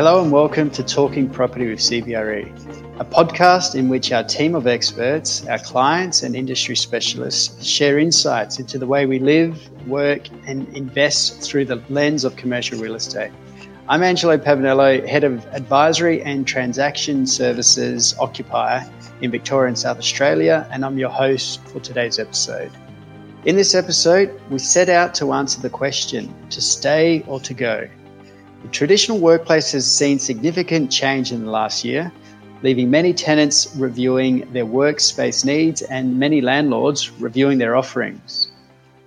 Hello and welcome to Talking Property with CBRE, a podcast in which our team of experts, our clients, and industry specialists share insights into the way we live, work, and invest through the lens of commercial real estate. I'm Angelo Pavanello, Head of Advisory and Transaction Services Occupier in Victoria and South Australia, and I'm your host for today's episode. In this episode, we set out to answer the question to stay or to go. The traditional workplace has seen significant change in the last year, leaving many tenants reviewing their workspace needs and many landlords reviewing their offerings.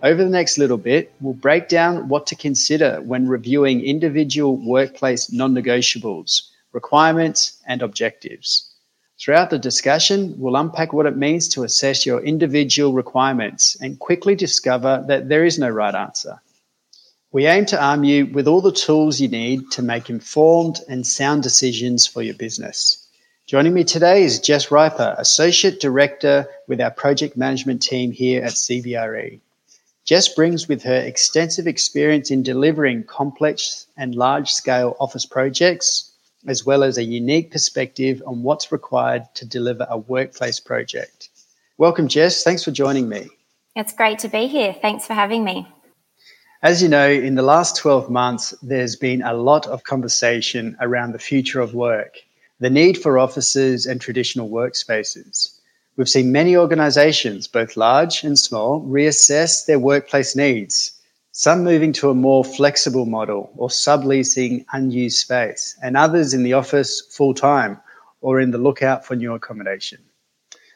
Over the next little bit, we'll break down what to consider when reviewing individual workplace non negotiables, requirements, and objectives. Throughout the discussion, we'll unpack what it means to assess your individual requirements and quickly discover that there is no right answer. We aim to arm you with all the tools you need to make informed and sound decisions for your business. Joining me today is Jess Riper, Associate Director with our project management team here at CBRE. Jess brings with her extensive experience in delivering complex and large scale office projects, as well as a unique perspective on what's required to deliver a workplace project. Welcome, Jess. Thanks for joining me. It's great to be here. Thanks for having me. As you know, in the last 12 months, there's been a lot of conversation around the future of work, the need for offices and traditional workspaces. We've seen many organizations, both large and small, reassess their workplace needs, some moving to a more flexible model or subleasing unused space, and others in the office full time or in the lookout for new accommodation.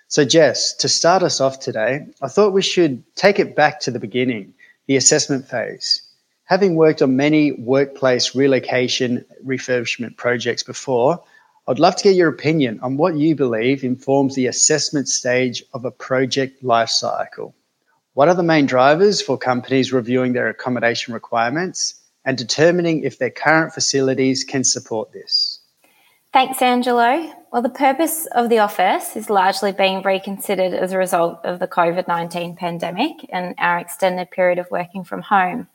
So, Jess, to start us off today, I thought we should take it back to the beginning the assessment phase. Having worked on many workplace relocation refurbishment projects before, I'd love to get your opinion on what you believe informs the assessment stage of a project life cycle. What are the main drivers for companies reviewing their accommodation requirements and determining if their current facilities can support this? Thanks, Angelo. Well, the purpose of the office is largely being reconsidered as a result of the COVID 19 pandemic and our extended period of working from home.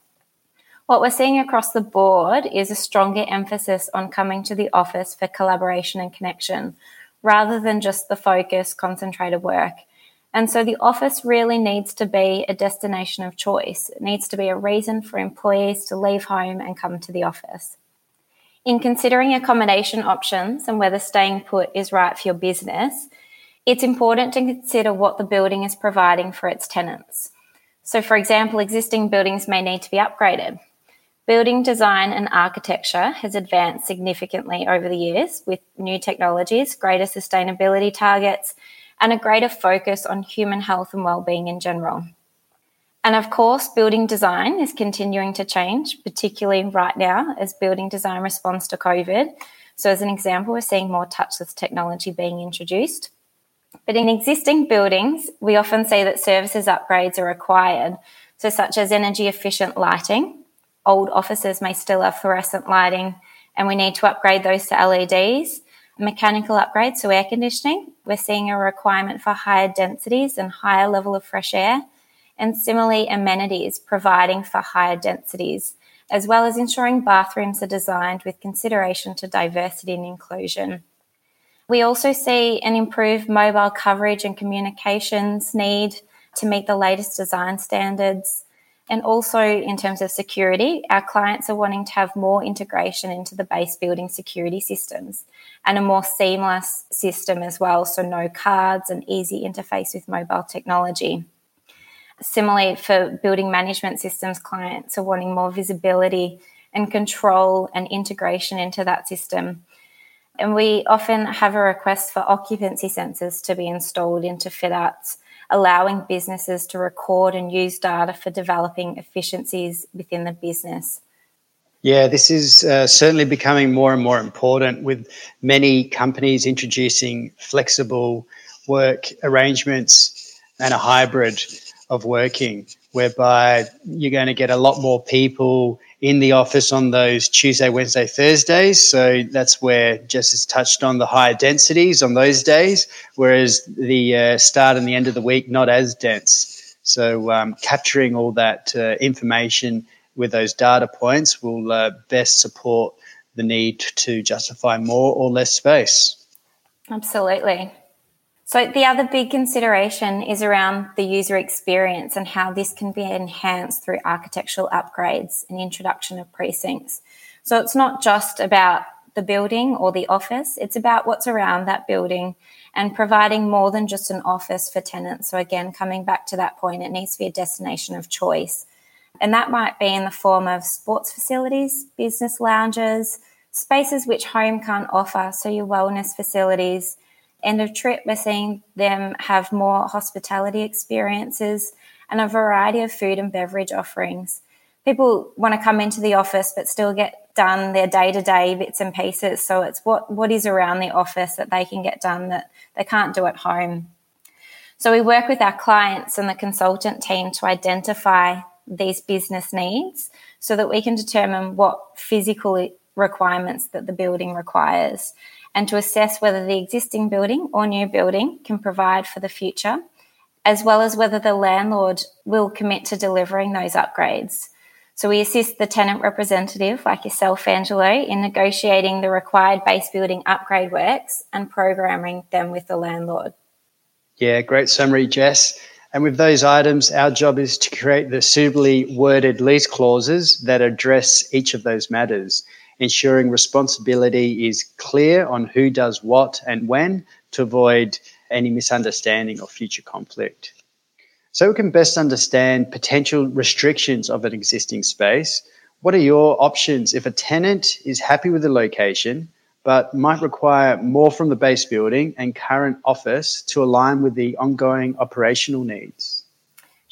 What we're seeing across the board is a stronger emphasis on coming to the office for collaboration and connection rather than just the focus, concentrated work. And so the office really needs to be a destination of choice. It needs to be a reason for employees to leave home and come to the office. In considering accommodation options and whether staying put is right for your business, it's important to consider what the building is providing for its tenants. So, for example, existing buildings may need to be upgraded. Building design and architecture has advanced significantly over the years with new technologies, greater sustainability targets, and a greater focus on human health and well-being in general. And of course, building design is continuing to change, particularly right now as building design responds to COVID. So, as an example, we're seeing more touchless technology being introduced. But in existing buildings, we often see that services upgrades are required, so such as energy efficient lighting. Old offices may still have fluorescent lighting, and we need to upgrade those to LEDs. Mechanical upgrades, so air conditioning, we're seeing a requirement for higher densities and higher level of fresh air and similarly amenities providing for higher densities, as well as ensuring bathrooms are designed with consideration to diversity and inclusion. We also see an improved mobile coverage and communications need to meet the latest design standards. And also, in terms of security, our clients are wanting to have more integration into the base building security systems and a more seamless system as well. So, no cards and easy interface with mobile technology. Similarly, for building management systems clients are wanting more visibility and control and integration into that system. And we often have a request for occupancy sensors to be installed into fit outs, allowing businesses to record and use data for developing efficiencies within the business. Yeah, this is uh, certainly becoming more and more important with many companies introducing flexible work arrangements and a hybrid of working, whereby you're going to get a lot more people in the office on those Tuesday, Wednesday, Thursdays. So that's where Jess has touched on the higher densities on those days, whereas the uh, start and the end of the week, not as dense. So um, capturing all that uh, information with those data points will uh, best support the need to justify more or less space. Absolutely. So, the other big consideration is around the user experience and how this can be enhanced through architectural upgrades and introduction of precincts. So, it's not just about the building or the office, it's about what's around that building and providing more than just an office for tenants. So, again, coming back to that point, it needs to be a destination of choice. And that might be in the form of sports facilities, business lounges, spaces which home can't offer. So, your wellness facilities. End of trip, we're seeing them have more hospitality experiences and a variety of food and beverage offerings. People want to come into the office but still get done their day to day bits and pieces. So it's what, what is around the office that they can get done that they can't do at home. So we work with our clients and the consultant team to identify these business needs so that we can determine what physical requirements that the building requires and to assess whether the existing building or new building can provide for the future, as well as whether the landlord will commit to delivering those upgrades. So we assist the tenant representative, like yourself, Angelo, in negotiating the required base building upgrade works and programming them with the landlord. Yeah, great summary, Jess. And with those items, our job is to create the suitably worded lease clauses that address each of those matters ensuring responsibility is clear on who does what and when to avoid any misunderstanding or future conflict. So we can best understand potential restrictions of an existing space. What are your options if a tenant is happy with the location but might require more from the base building and current office to align with the ongoing operational needs?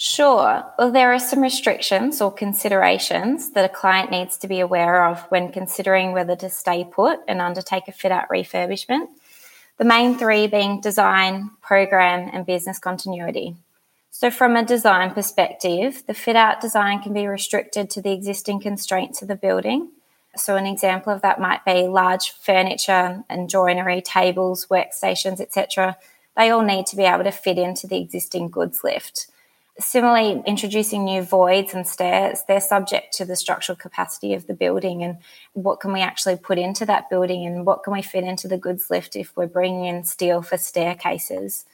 Sure. Well, there are some restrictions or considerations that a client needs to be aware of when considering whether to stay put and undertake a fit out refurbishment. The main three being design, program, and business continuity. So, from a design perspective, the fit out design can be restricted to the existing constraints of the building. So, an example of that might be large furniture and joinery, tables, workstations, etc. They all need to be able to fit into the existing goods lift. Similarly, introducing new voids and stairs, they're subject to the structural capacity of the building and what can we actually put into that building and what can we fit into the goods lift if we're bringing in steel for staircases.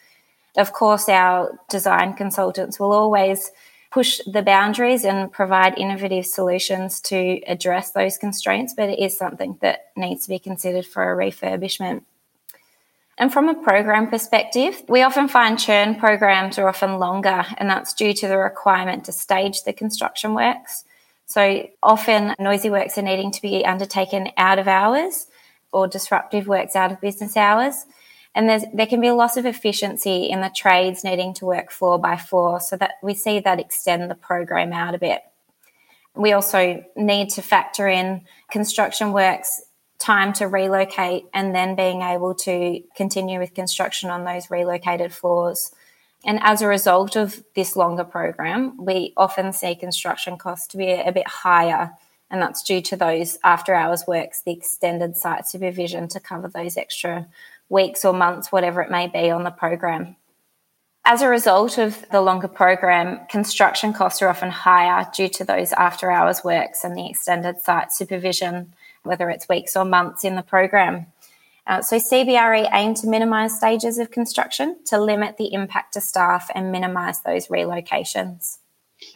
Of course, our design consultants will always push the boundaries and provide innovative solutions to address those constraints, but it is something that needs to be considered for a refurbishment. And from a program perspective, we often find churn programs are often longer, and that's due to the requirement to stage the construction works. So often noisy works are needing to be undertaken out of hours or disruptive works out of business hours. And there can be a loss of efficiency in the trades needing to work four by four, so that we see that extend the program out a bit. We also need to factor in construction works time to relocate and then being able to continue with construction on those relocated floors. And as a result of this longer program, we often see construction costs to be a bit higher. And that's due to those after hours works, the extended site supervision to cover those extra weeks or months, whatever it may be on the program. As a result of the longer program, construction costs are often higher due to those after hours works and the extended site supervision whether it's weeks or months in the program. Uh, so CBRE aim to minimise stages of construction to limit the impact to staff and minimise those relocations.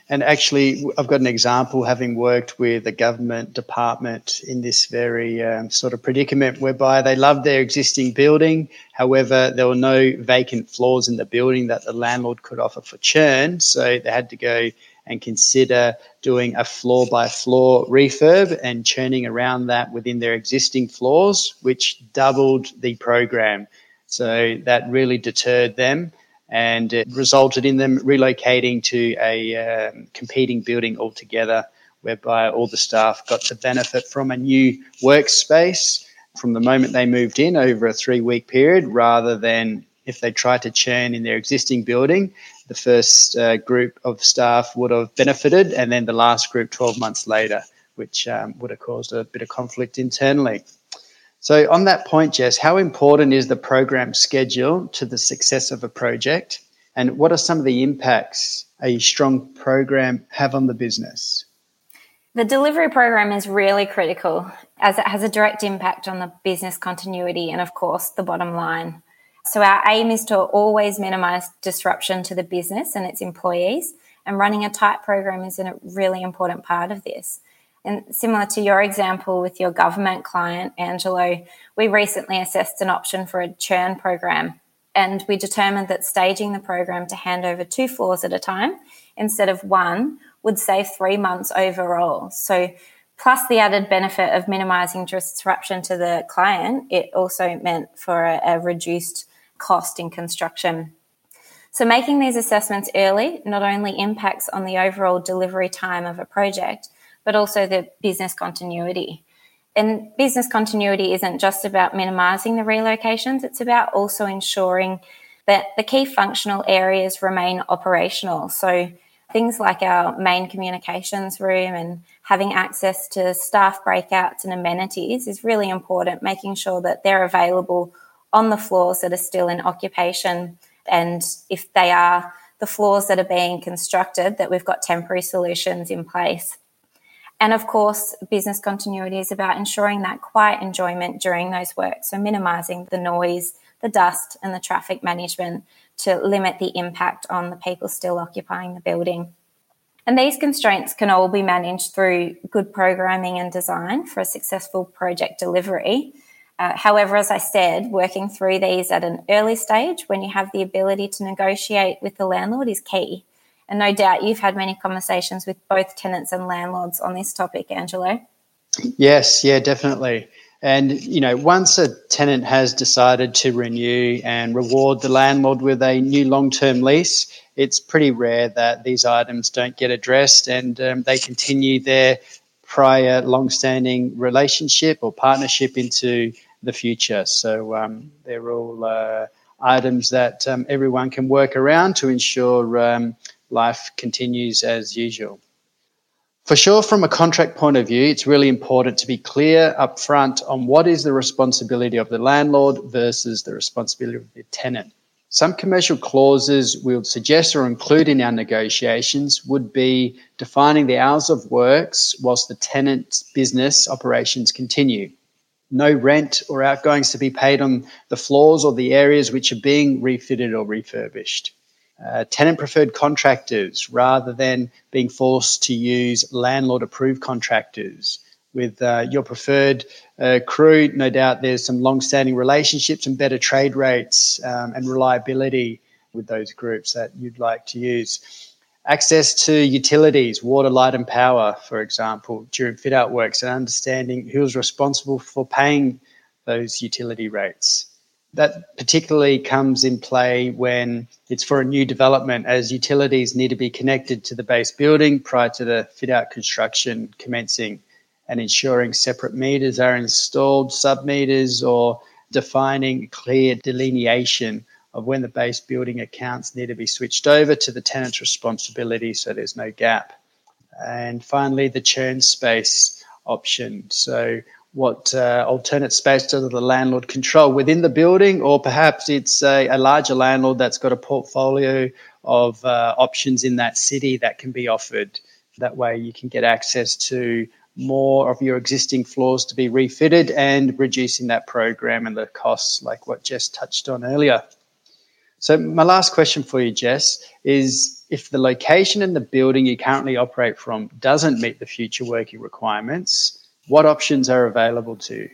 And actually, I've got an example having worked with a government department in this very um, sort of predicament whereby they loved their existing building. However, there were no vacant floors in the building that the landlord could offer for churn. So they had to go and consider doing a floor by floor refurb and churning around that within their existing floors, which doubled the program. So that really deterred them and it resulted in them relocating to a um, competing building altogether, whereby all the staff got to benefit from a new workspace from the moment they moved in over a three week period rather than if they tried to churn in their existing building, the first uh, group of staff would have benefited, and then the last group 12 months later, which um, would have caused a bit of conflict internally. So, on that point, Jess, how important is the program schedule to the success of a project? And what are some of the impacts a strong program have on the business? The delivery program is really critical. as it has a direct impact on the business continuity and, of course, the bottom line. So, our aim is to always minimize disruption to the business and its employees, and running a tight program is a really important part of this. And similar to your example with your government client, Angelo, we recently assessed an option for a churn program. And we determined that staging the program to hand over two floors at a time instead of one would save three months overall. So, plus the added benefit of minimizing disruption to the client, it also meant for a, a reduced cost in construction. So, making these assessments early not only impacts on the overall delivery time of a project, but also the business continuity. And business continuity isn't just about minimizing the relocations, it's about also ensuring that the key functional areas remain operational. So, things like our main communications room and having access to staff breakouts and amenities is really important, making sure that they're available on the floors that are still in occupation. And if they are the floors that are being constructed, that we've got temporary solutions in place. And of course, business continuity is about ensuring that quiet enjoyment during those works. So minimizing the noise, the dust, and the traffic management to limit the impact on the people still occupying the building. And these constraints can all be managed through good programming and design for a successful project delivery. Uh, however, as I said, working through these at an early stage when you have the ability to negotiate with the landlord is key. And no doubt you've had many conversations with both tenants and landlords on this topic, Angelo. Yes, yeah, definitely. And, you know, once a tenant has decided to renew and reward the landlord with a new long term lease, it's pretty rare that these items don't get addressed and um, they continue their prior long standing relationship or partnership into the future. So um, they're all uh, items that um, everyone can work around to ensure um, life continues as usual. For sure, from a contract point of view, it's really important to be clear upfront on what is the responsibility of the landlord versus the responsibility of the tenant. Some commercial clauses we'll suggest or include in our negotiations would be defining the hours of works whilst the tenant's business operations continue. No rent or outgoings to be paid on the floors or the areas which are being refitted or refurbished uh, tenant preferred contractors rather than being forced to use landlord approved contractors. With uh, your preferred uh, crew, no doubt there's some long standing relationships and better trade rates um, and reliability with those groups that you'd like to use. Access to utilities, water, light, and power, for example, during fit out works, and understanding who's responsible for paying those utility rates. That particularly comes in play when it's for a new development, as utilities need to be connected to the base building prior to the fit out construction commencing and ensuring separate meters are installed, sub meters, or defining clear delineation of when the base building accounts need to be switched over to the tenant's responsibility so there's no gap. And finally, the churn space option. So what uh, alternate space does the landlord control within the building, or perhaps it's a, a larger landlord that's got a portfolio of uh, options in that city that can be offered. That way, you can get access to more of your existing floors to be refitted and reducing that program and the costs, like what Jess touched on earlier. So, my last question for you, Jess, is if the location and the building you currently operate from doesn't meet the future working requirements, what options are available to you?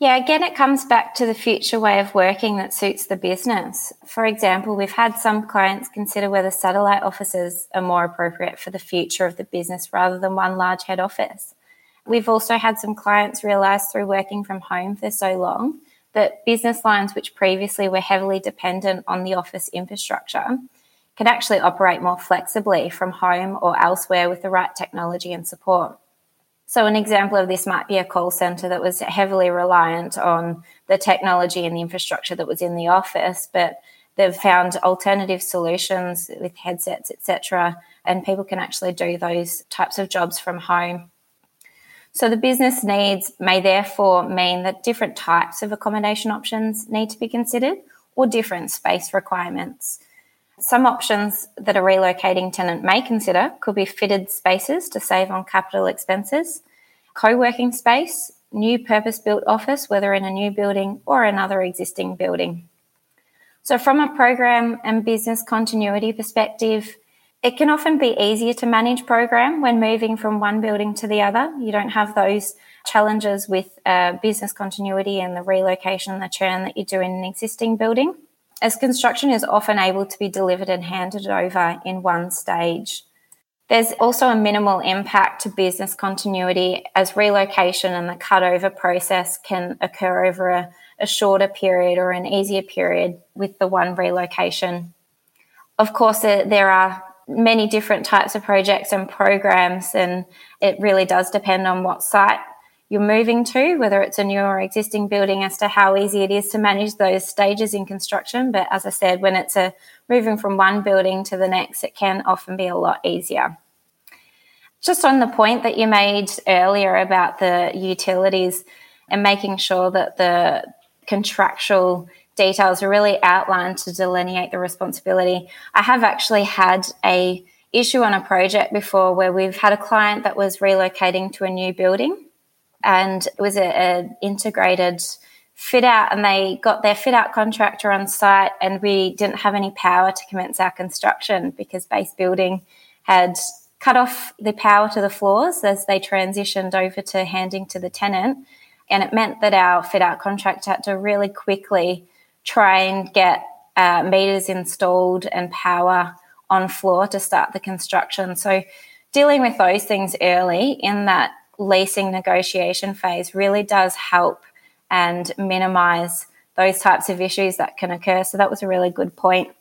Yeah, again, it comes back to the future way of working that suits the business. For example, we've had some clients consider whether satellite offices are more appropriate for the future of the business rather than one large head office. We've also had some clients realize through working from home for so long that business lines which previously were heavily dependent on the office infrastructure can actually operate more flexibly from home or elsewhere with the right technology and support. So, an example of this might be a call center that was heavily reliant on the technology and the infrastructure that was in the office, but they've found alternative solutions with headsets, etc., and people can actually do those types of jobs from home. So, the business needs may therefore mean that different types of accommodation options need to be considered or different space requirements. Some options that a relocating tenant may consider could be fitted spaces to save on capital expenses. co working space, new purpose built office, whether in a new building or another existing building. So, from a program and business continuity perspective, it can often be easier to manage program when moving from one building to the other. You don't have those challenges with uh, business continuity and the relocation and the churn that you do in an existing building, as construction is often able to be delivered and handed over in one stage. There's also a minimal impact to business continuity as relocation and the cutover process can occur over a, a shorter period or an easier period with the one relocation. Of course, there are many different types of projects and programs, and it really does depend on what site you're moving to, whether it's a new or existing building, as to how easy it is to manage those stages in construction. But as I said, when it's a moving from one building to the next, it can often be a lot easier. Just on the point that you made earlier about the utilities and making sure that the contractual details are really outlined to delineate the responsibility. I have actually had a issue on a project before where we've had a client that was relocating to a new building and it was an integrated fit out and they got their fit out contractor on site and we didn't have any power to commence our construction because base building had cut off the power to the floors as they transitioned over to handing to the tenant and it meant that our fit out contractor had to really quickly try and get uh, meters installed and power on floor to start the construction so dealing with those things early in that leasing negotiation phase really does help and minimize those types of issues that can occur. So that was a really good point.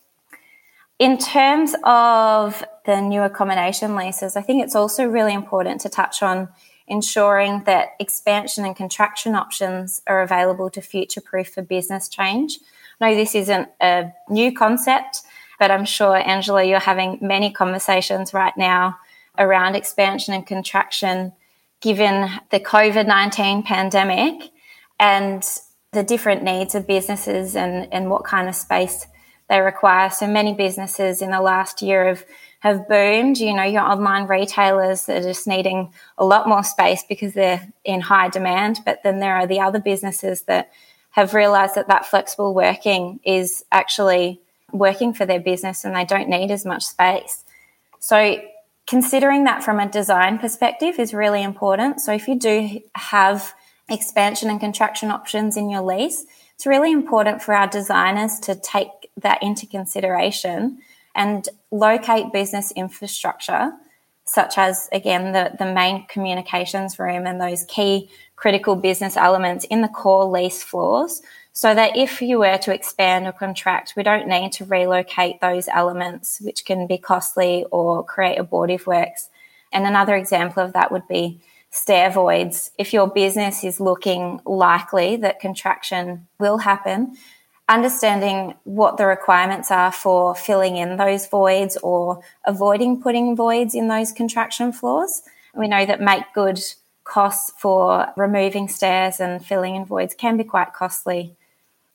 In terms of the new accommodation leases, I think it's also really important to touch on ensuring that expansion and contraction options are available to future proof for business change. Know this isn't a new concept, but I'm sure, Angelo, you're having many conversations right now around expansion and contraction given the COVID 19 pandemic and the different needs of businesses and, and what kind of space they require. So many businesses in the last year have, have boomed. You know, your online retailers are just needing a lot more space because they're in high demand. But then there are the other businesses that have realized that that flexible working is actually working for their business and they don't need as much space. So considering that from a design perspective is really important. So if you do have expansion and contraction options in your lease, it's really important for our designers to take that into consideration and locate business infrastructure, such as, again, the, the main communications room and those key critical business elements in the core lease floors so that if you were to expand or contract, we don't need to relocate those elements, which can be costly or create abortive works. And another example of that would be stair voids. If your business is looking likely that contraction will happen, understanding what the requirements are for filling in those voids or avoiding putting voids in those contraction floors. We know that make good costs for removing stairs and filling in voids can be quite costly.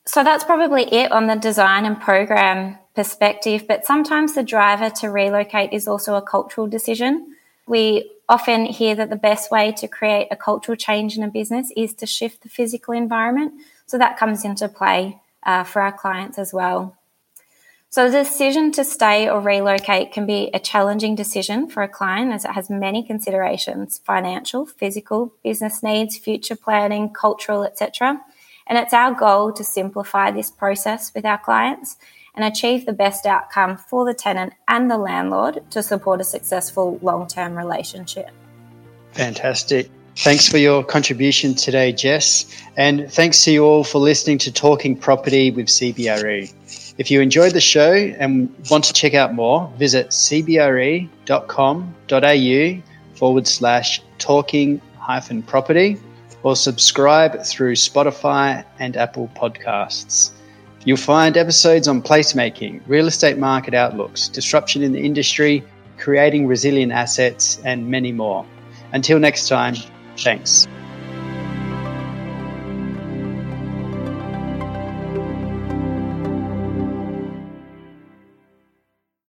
So that's probably it on the design and program perspective. But sometimes the driver to relocate is also a cultural decision. We often hear that the best way to create a cultural change in a business is to shift the physical environment. So that comes into play uh, for our clients as well. So the decision to stay or relocate can be a challenging decision for a client as it has many considerations financial, physical, business needs, future planning, cultural, etc. And it's our goal to simplify this process with our clients and achieve the best outcome for the tenant and the landlord to support a successful long term relationship. Fantastic. Thanks for your contribution today, Jess. And thanks to you all for listening to Talking Property with CBRE. If you enjoyed the show and want to check out more, visit cbre.com.au forward slash talking hyphen property or subscribe through Spotify and Apple Podcasts. You'll find episodes on placemaking, real estate market outlooks, disruption in the industry, creating resilient assets, and many more. Until next time, thanks.